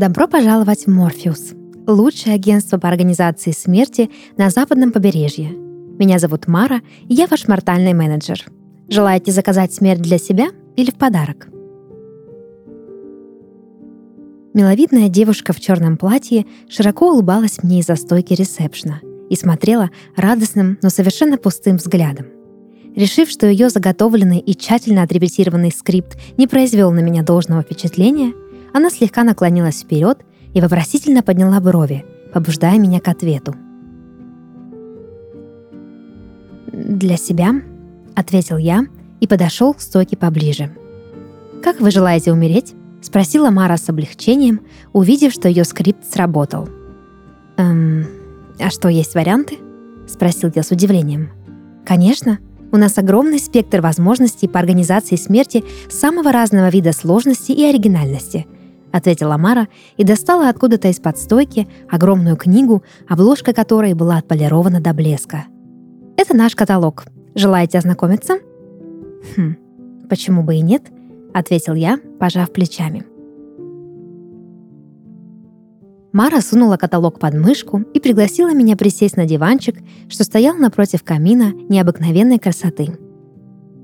Добро пожаловать в Морфеус, лучшее агентство по организации смерти на западном побережье. Меня зовут Мара, и я ваш мортальный менеджер. Желаете заказать смерть для себя или в подарок? Миловидная девушка в черном платье широко улыбалась мне из-за стойки ресепшна и смотрела радостным, но совершенно пустым взглядом. Решив, что ее заготовленный и тщательно отрепетированный скрипт не произвел на меня должного впечатления, она слегка наклонилась вперед и вопросительно подняла брови, побуждая меня к ответу. «Для себя», — ответил я и подошел к стойке поближе. «Как вы желаете умереть?» — спросила Мара с облегчением, увидев, что ее скрипт сработал. «Эм, а что, есть варианты?» — спросил я с удивлением. «Конечно. У нас огромный спектр возможностей по организации смерти самого разного вида сложности и оригинальности», — ответила Мара и достала откуда-то из-под стойки огромную книгу, обложка которой была отполирована до блеска. «Это наш каталог. Желаете ознакомиться?» «Хм, почему бы и нет?» —— ответил я, пожав плечами. Мара сунула каталог под мышку и пригласила меня присесть на диванчик, что стоял напротив камина необыкновенной красоты.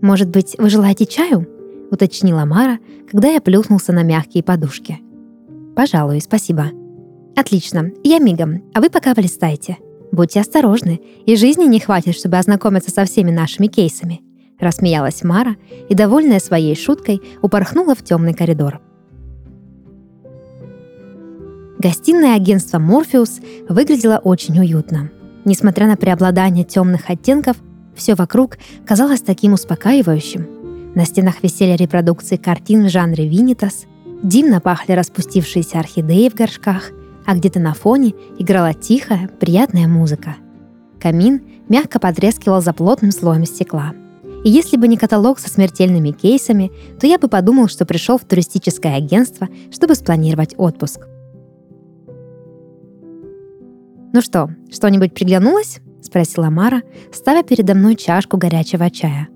«Может быть, вы желаете чаю?» — уточнила Мара, когда я плюхнулся на мягкие подушки. «Пожалуй, спасибо». «Отлично, я мигом, а вы пока полистайте. Будьте осторожны, и жизни не хватит, чтобы ознакомиться со всеми нашими кейсами», — рассмеялась Мара и, довольная своей шуткой, упорхнула в темный коридор. Гостиное агентство «Морфеус» выглядело очень уютно. Несмотря на преобладание темных оттенков, все вокруг казалось таким успокаивающим. На стенах висели репродукции картин в жанре винитас, дивно пахли распустившиеся орхидеи в горшках, а где-то на фоне играла тихая, приятная музыка. Камин мягко потрескивал за плотным слоем стекла – и если бы не каталог со смертельными кейсами, то я бы подумал, что пришел в туристическое агентство, чтобы спланировать отпуск. «Ну что, что-нибудь приглянулось?» — спросила Мара, ставя передо мной чашку горячего чая.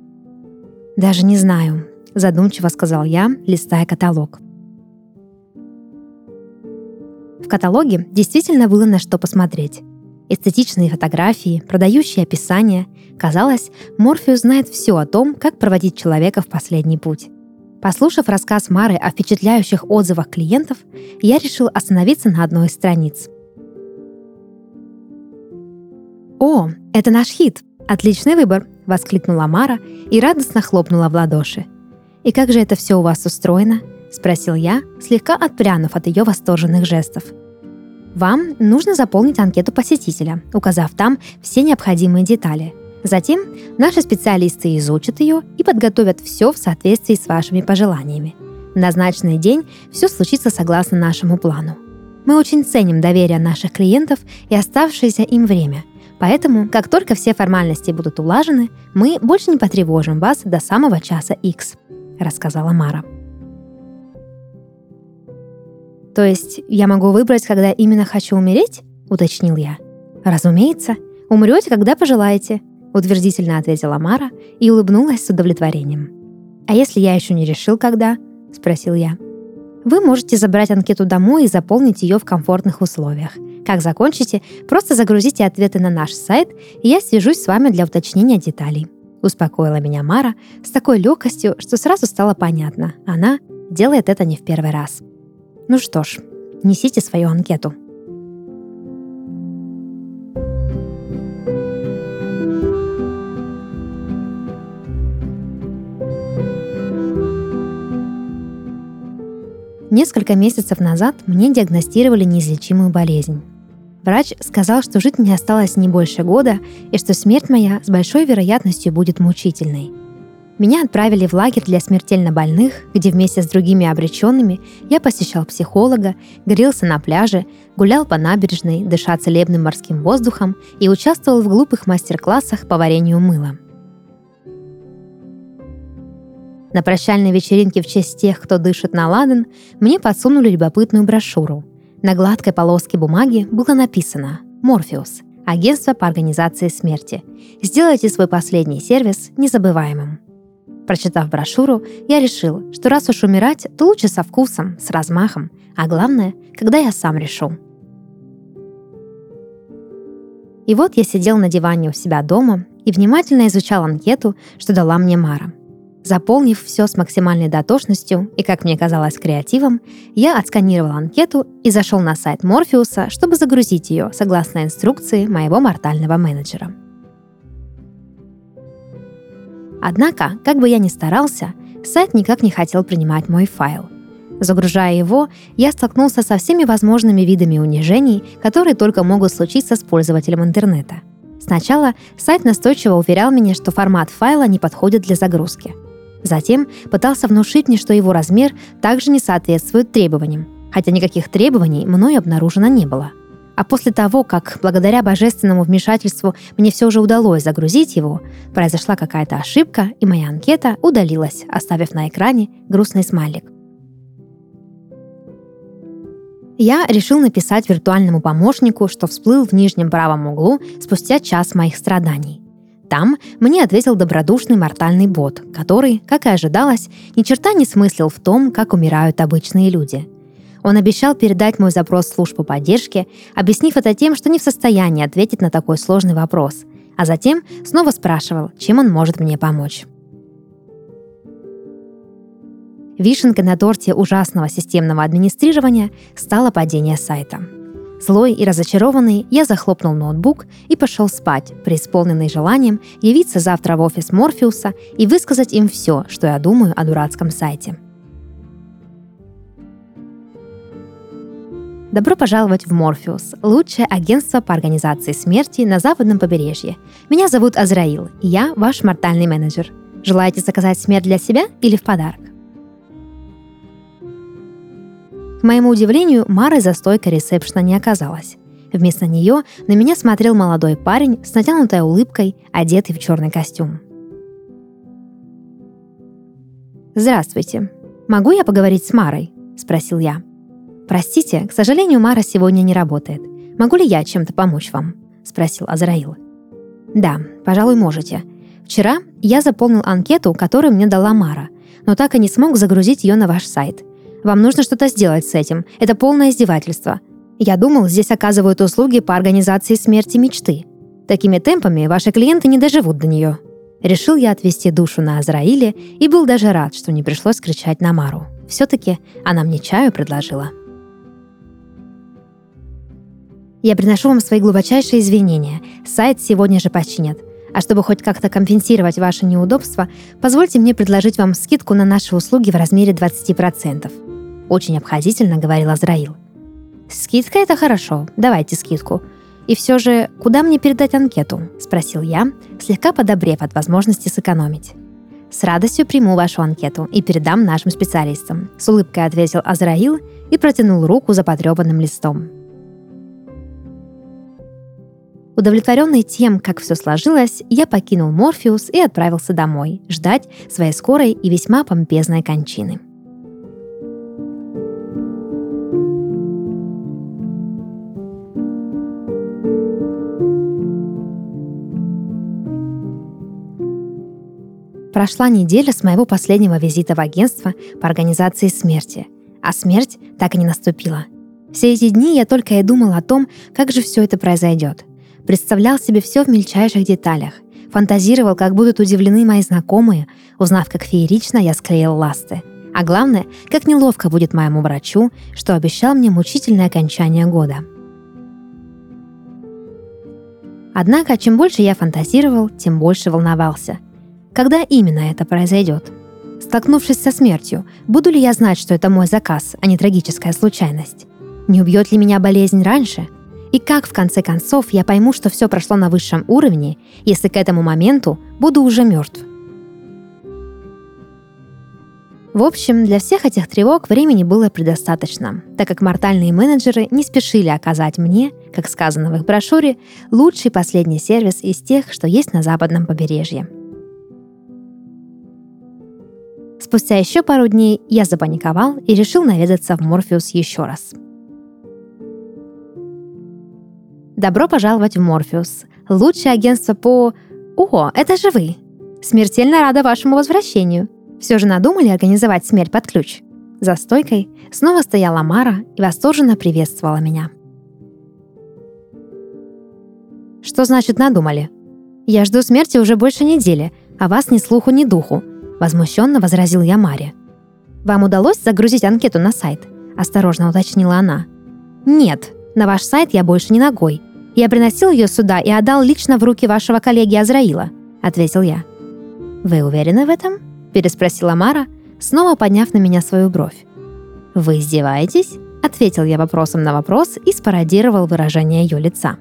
«Даже не знаю», — задумчиво сказал я, листая каталог. В каталоге действительно было на что посмотреть. Эстетичные фотографии, продающие описания. Казалось, Морфеус знает все о том, как проводить человека в последний путь. Послушав рассказ Мары о впечатляющих отзывах клиентов, я решил остановиться на одной из страниц. «О, это наш хит! Отличный выбор!» — воскликнула Мара и радостно хлопнула в ладоши. «И как же это все у вас устроено?» — спросил я, слегка отпрянув от ее восторженных жестов — вам нужно заполнить анкету посетителя, указав там все необходимые детали. Затем наши специалисты изучат ее и подготовят все в соответствии с вашими пожеланиями. В назначенный день все случится согласно нашему плану. Мы очень ценим доверие наших клиентов и оставшееся им время. Поэтому, как только все формальности будут улажены, мы больше не потревожим вас до самого часа X, рассказала Мара. «То есть я могу выбрать, когда именно хочу умереть?» — уточнил я. «Разумеется. Умрете, когда пожелаете», — утвердительно ответила Мара и улыбнулась с удовлетворением. «А если я еще не решил, когда?» — спросил я. Вы можете забрать анкету домой и заполнить ее в комфортных условиях. Как закончите, просто загрузите ответы на наш сайт, и я свяжусь с вами для уточнения деталей. Успокоила меня Мара с такой легкостью, что сразу стало понятно. Она делает это не в первый раз. Ну что ж, несите свою анкету. Несколько месяцев назад мне диагностировали неизлечимую болезнь. Врач сказал, что жить мне осталось не больше года и что смерть моя с большой вероятностью будет мучительной – меня отправили в лагерь для смертельно больных, где вместе с другими обреченными я посещал психолога, грелся на пляже, гулял по набережной, дыша целебным морским воздухом и участвовал в глупых мастер-классах по варенью мыла. На прощальной вечеринке в честь тех, кто дышит на ладан, мне подсунули любопытную брошюру. На гладкой полоске бумаги было написано «Морфеус. Агентство по организации смерти. Сделайте свой последний сервис незабываемым». Прочитав брошюру, я решил, что раз уж умирать, то лучше со вкусом, с размахом, А главное, когда я сам решу. И вот я сидел на диване у себя дома и внимательно изучал анкету, что дала мне Мара. Заполнив все с максимальной дотошностью и, как мне казалось, креативом, я отсканировал анкету и зашел на сайт Морфеуса, чтобы загрузить ее согласно инструкции моего мортального менеджера. Однако, как бы я ни старался, сайт никак не хотел принимать мой файл. Загружая его, я столкнулся со всеми возможными видами унижений, которые только могут случиться с пользователем интернета. Сначала сайт настойчиво уверял меня, что формат файла не подходит для загрузки – Затем пытался внушить мне, что его размер также не соответствует требованиям, хотя никаких требований мной обнаружено не было. А после того, как благодаря божественному вмешательству мне все же удалось загрузить его, произошла какая-то ошибка, и моя анкета удалилась, оставив на экране грустный смайлик. Я решил написать виртуальному помощнику, что всплыл в нижнем правом углу спустя час моих страданий – там мне ответил добродушный мортальный бот, который, как и ожидалось, ни черта не смыслил в том, как умирают обычные люди. Он обещал передать мой запрос в службу поддержки, объяснив это тем, что не в состоянии ответить на такой сложный вопрос, а затем снова спрашивал, чем он может мне помочь. Вишенкой на торте ужасного системного администрирования стало падение сайта – Злой и разочарованный, я захлопнул ноутбук и пошел спать, преисполненный желанием явиться завтра в офис Морфеуса и высказать им все, что я думаю о дурацком сайте. Добро пожаловать в Морфеус, лучшее агентство по организации смерти на западном побережье. Меня зовут Азраил, и я ваш мортальный менеджер. Желаете заказать смерть для себя или в подарок? К моему удивлению, Мары за стойкой ресепшна не оказалось. Вместо нее на меня смотрел молодой парень с натянутой улыбкой, одетый в черный костюм. «Здравствуйте. Могу я поговорить с Марой?» – спросил я. «Простите, к сожалению, Мара сегодня не работает. Могу ли я чем-то помочь вам?» – спросил Азраил. «Да, пожалуй, можете. Вчера я заполнил анкету, которую мне дала Мара, но так и не смог загрузить ее на ваш сайт. Вам нужно что-то сделать с этим. Это полное издевательство. Я думал, здесь оказывают услуги по организации смерти мечты. Такими темпами ваши клиенты не доживут до нее. Решил я отвести душу на Азраиле и был даже рад, что не пришлось кричать на Мару. Все-таки она мне чаю предложила. Я приношу вам свои глубочайшие извинения. Сайт сегодня же починят. А чтобы хоть как-то компенсировать ваши неудобства, позвольте мне предложить вам скидку на наши услуги в размере 20%. Очень обходительно говорил Азраил. «Скидка — это хорошо, давайте скидку. И все же, куда мне передать анкету?» — спросил я, слегка подобрев от возможности сэкономить. «С радостью приму вашу анкету и передам нашим специалистам», — с улыбкой ответил Азраил и протянул руку за потребанным листом. Удовлетворенный тем, как все сложилось, я покинул Морфеус и отправился домой, ждать своей скорой и весьма помпезной кончины. Прошла неделя с моего последнего визита в агентство по организации смерти, а смерть так и не наступила. Все эти дни я только и думал о том, как же все это произойдет. Представлял себе все в мельчайших деталях. Фантазировал, как будут удивлены мои знакомые, узнав, как феерично я склеил ласты. А главное, как неловко будет моему врачу, что обещал мне мучительное окончание года. Однако, чем больше я фантазировал, тем больше волновался – когда именно это произойдет? Столкнувшись со смертью, буду ли я знать, что это мой заказ, а не трагическая случайность? Не убьет ли меня болезнь раньше? И как в конце концов я пойму, что все прошло на высшем уровне, если к этому моменту буду уже мертв? В общем, для всех этих тревог времени было предостаточно, так как мортальные менеджеры не спешили оказать мне, как сказано в их брошюре, лучший последний сервис из тех, что есть на западном побережье – Спустя еще пару дней я запаниковал и решил наведаться в Морфеус еще раз. Добро пожаловать в Морфеус. Лучшее агентство по... О, это же вы! Смертельно рада вашему возвращению. Все же надумали организовать смерть под ключ. За стойкой снова стояла Мара и восторженно приветствовала меня. «Что значит надумали? Я жду смерти уже больше недели, а вас ни слуху, ни духу», — возмущенно возразил я Маре. «Вам удалось загрузить анкету на сайт?» — осторожно уточнила она. «Нет, на ваш сайт я больше не ногой. Я приносил ее сюда и отдал лично в руки вашего коллеги Азраила», — ответил я. «Вы уверены в этом?» — переспросила Мара, снова подняв на меня свою бровь. «Вы издеваетесь?» — ответил я вопросом на вопрос и спародировал выражение ее лица.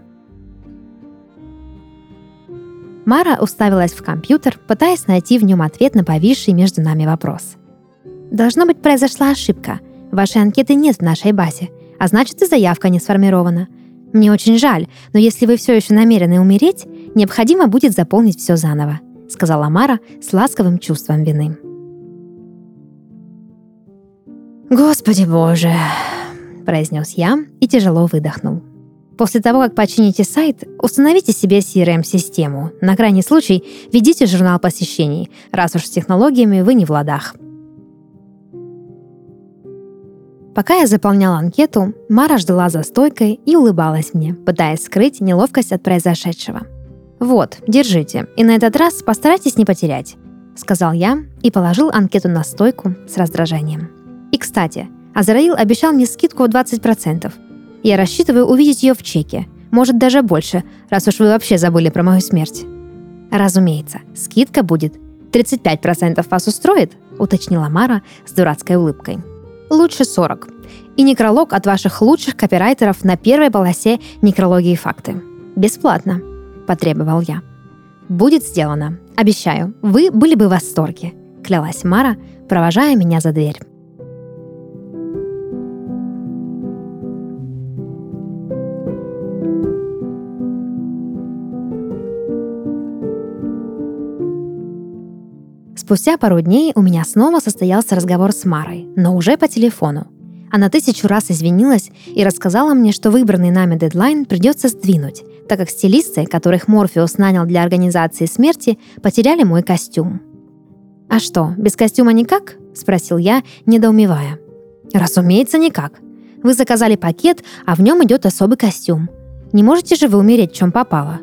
Мара уставилась в компьютер, пытаясь найти в нем ответ на повисший между нами вопрос. «Должно быть, произошла ошибка. Вашей анкеты нет в нашей базе, а значит и заявка не сформирована. Мне очень жаль, но если вы все еще намерены умереть, необходимо будет заполнить все заново», — сказала Мара с ласковым чувством вины. «Господи боже!» – произнес я и тяжело выдохнул. После того, как почините сайт, установите себе CRM-систему. На крайний случай ведите журнал посещений, раз уж с технологиями вы не в ладах. Пока я заполняла анкету, Мара ждала за стойкой и улыбалась мне, пытаясь скрыть неловкость от произошедшего. «Вот, держите, и на этот раз постарайтесь не потерять», — сказал я и положил анкету на стойку с раздражением. И, кстати, Азраил обещал мне скидку в 20%. Я рассчитываю увидеть ее в чеке, может даже больше, раз уж вы вообще забыли про мою смерть. Разумеется, скидка будет. 35% вас устроит? Уточнила Мара с дурацкой улыбкой лучше 40. И некролог от ваших лучших копирайтеров на первой полосе некрологии факты. Бесплатно, потребовал я. Будет сделано. Обещаю, вы были бы в восторге, клялась Мара, провожая меня за дверь. Спустя пару дней у меня снова состоялся разговор с Марой, но уже по телефону. Она тысячу раз извинилась и рассказала мне, что выбранный нами дедлайн придется сдвинуть, так как стилисты, которых Морфеус нанял для организации смерти, потеряли мой костюм. «А что, без костюма никак?» – спросил я, недоумевая. «Разумеется, никак. Вы заказали пакет, а в нем идет особый костюм. Не можете же вы умереть, чем попало?»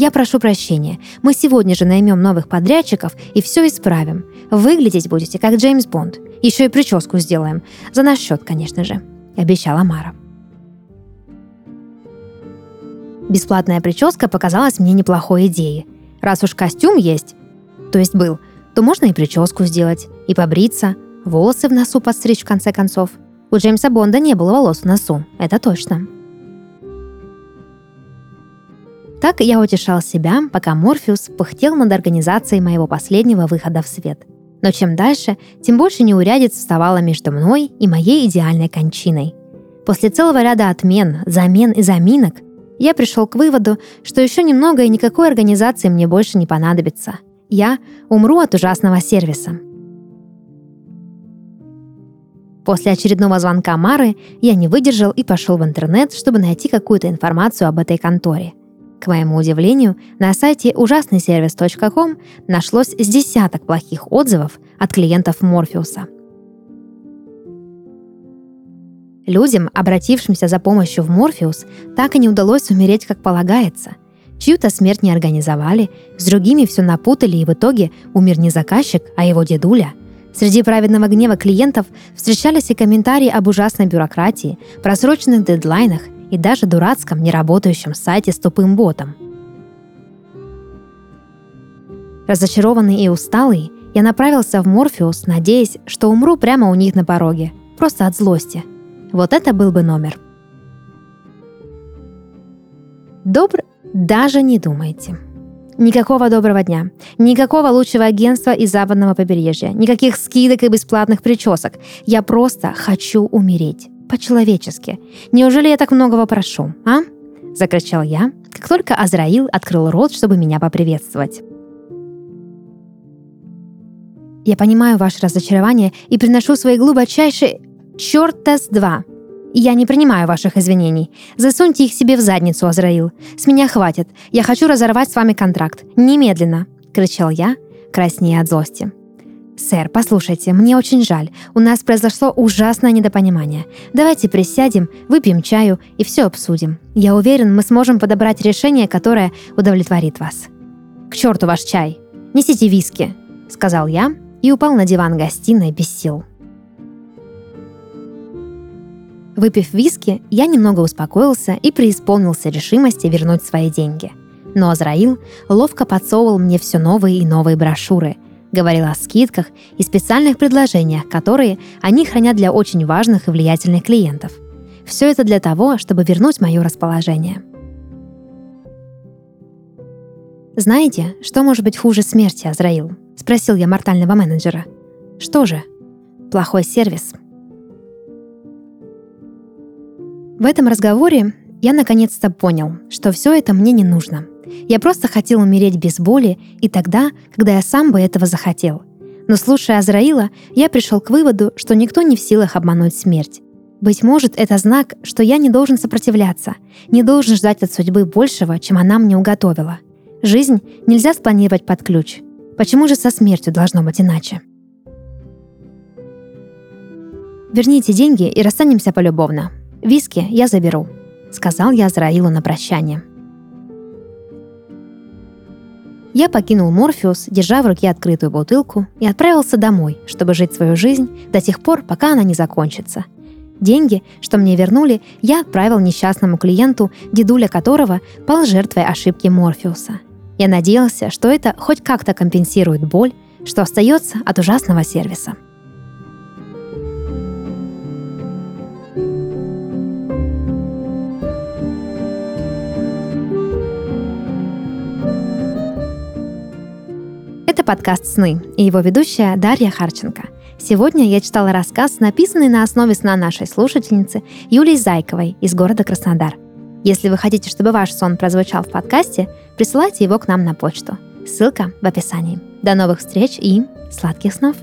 Я прошу прощения. Мы сегодня же наймем новых подрядчиков и все исправим. Выглядеть будете как Джеймс Бонд. Еще и прическу сделаем. За наш счет, конечно же», — обещала Мара. Бесплатная прическа показалась мне неплохой идеей. Раз уж костюм есть, то есть был, то можно и прическу сделать, и побриться, волосы в носу подстричь в конце концов. У Джеймса Бонда не было волос в носу, это точно. Так я утешал себя, пока Морфеус пыхтел над организацией моего последнего выхода в свет. Но чем дальше, тем больше неурядиц вставало между мной и моей идеальной кончиной. После целого ряда отмен, замен и заминок я пришел к выводу, что еще немного и никакой организации мне больше не понадобится. Я умру от ужасного сервиса. После очередного звонка Мары я не выдержал и пошел в интернет, чтобы найти какую-то информацию об этой конторе. К моему удивлению, на сайте ужаснойсервис.ком нашлось с десяток плохих отзывов от клиентов Морфеуса. Людям, обратившимся за помощью в Морфеус, так и не удалось умереть, как полагается. Чью-то смерть не организовали, с другими все напутали, и в итоге умер не заказчик, а его дедуля. Среди праведного гнева клиентов встречались и комментарии об ужасной бюрократии, просроченных дедлайнах и даже дурацком неработающем сайте с тупым ботом. Разочарованный и усталый, я направился в Морфеус, надеясь, что умру прямо у них на пороге, просто от злости. Вот это был бы номер. Добр даже не думайте. Никакого доброго дня. Никакого лучшего агентства из западного побережья. Никаких скидок и бесплатных причесок. Я просто хочу умереть по-человечески. Неужели я так многого прошу, а?» — закричал я, как только Азраил открыл рот, чтобы меня поприветствовать. «Я понимаю ваше разочарование и приношу свои глубочайшие... Черт тест-2! Я не принимаю ваших извинений. Засуньте их себе в задницу, Азраил. С меня хватит. Я хочу разорвать с вами контракт. Немедленно!» — кричал я, краснея от злости. «Сэр, послушайте, мне очень жаль. У нас произошло ужасное недопонимание. Давайте присядем, выпьем чаю и все обсудим. Я уверен, мы сможем подобрать решение, которое удовлетворит вас». «К черту ваш чай! Несите виски!» — сказал я и упал на диван гостиной без сил. Выпив виски, я немного успокоился и преисполнился решимости вернуть свои деньги. Но Азраил ловко подсовывал мне все новые и новые брошюры — говорил о скидках и специальных предложениях, которые они хранят для очень важных и влиятельных клиентов. Все это для того, чтобы вернуть мое расположение. «Знаете, что может быть хуже смерти, Азраил?» — спросил я мортального менеджера. «Что же?» «Плохой сервис». В этом разговоре я наконец-то понял, что все это мне не нужно — я просто хотел умереть без боли и тогда, когда я сам бы этого захотел. Но слушая Азраила, я пришел к выводу, что никто не в силах обмануть смерть. Быть может, это знак, что я не должен сопротивляться, не должен ждать от судьбы большего, чем она мне уготовила. Жизнь нельзя спланировать под ключ. Почему же со смертью должно быть иначе? «Верните деньги и расстанемся полюбовно. Виски я заберу», — сказал я Азраилу на прощание. Я покинул Морфеус, держа в руке открытую бутылку, и отправился домой, чтобы жить свою жизнь до тех пор, пока она не закончится. Деньги, что мне вернули, я отправил несчастному клиенту, дедуля которого пал жертвой ошибки Морфеуса. Я надеялся, что это хоть как-то компенсирует боль, что остается от ужасного сервиса. Подкаст «Сны» и его ведущая Дарья Харченко. Сегодня я читала рассказ, написанный на основе сна нашей слушательницы Юлии Зайковой из города Краснодар. Если вы хотите, чтобы ваш сон прозвучал в подкасте, присылайте его к нам на почту. Ссылка в описании. До новых встреч и сладких снов!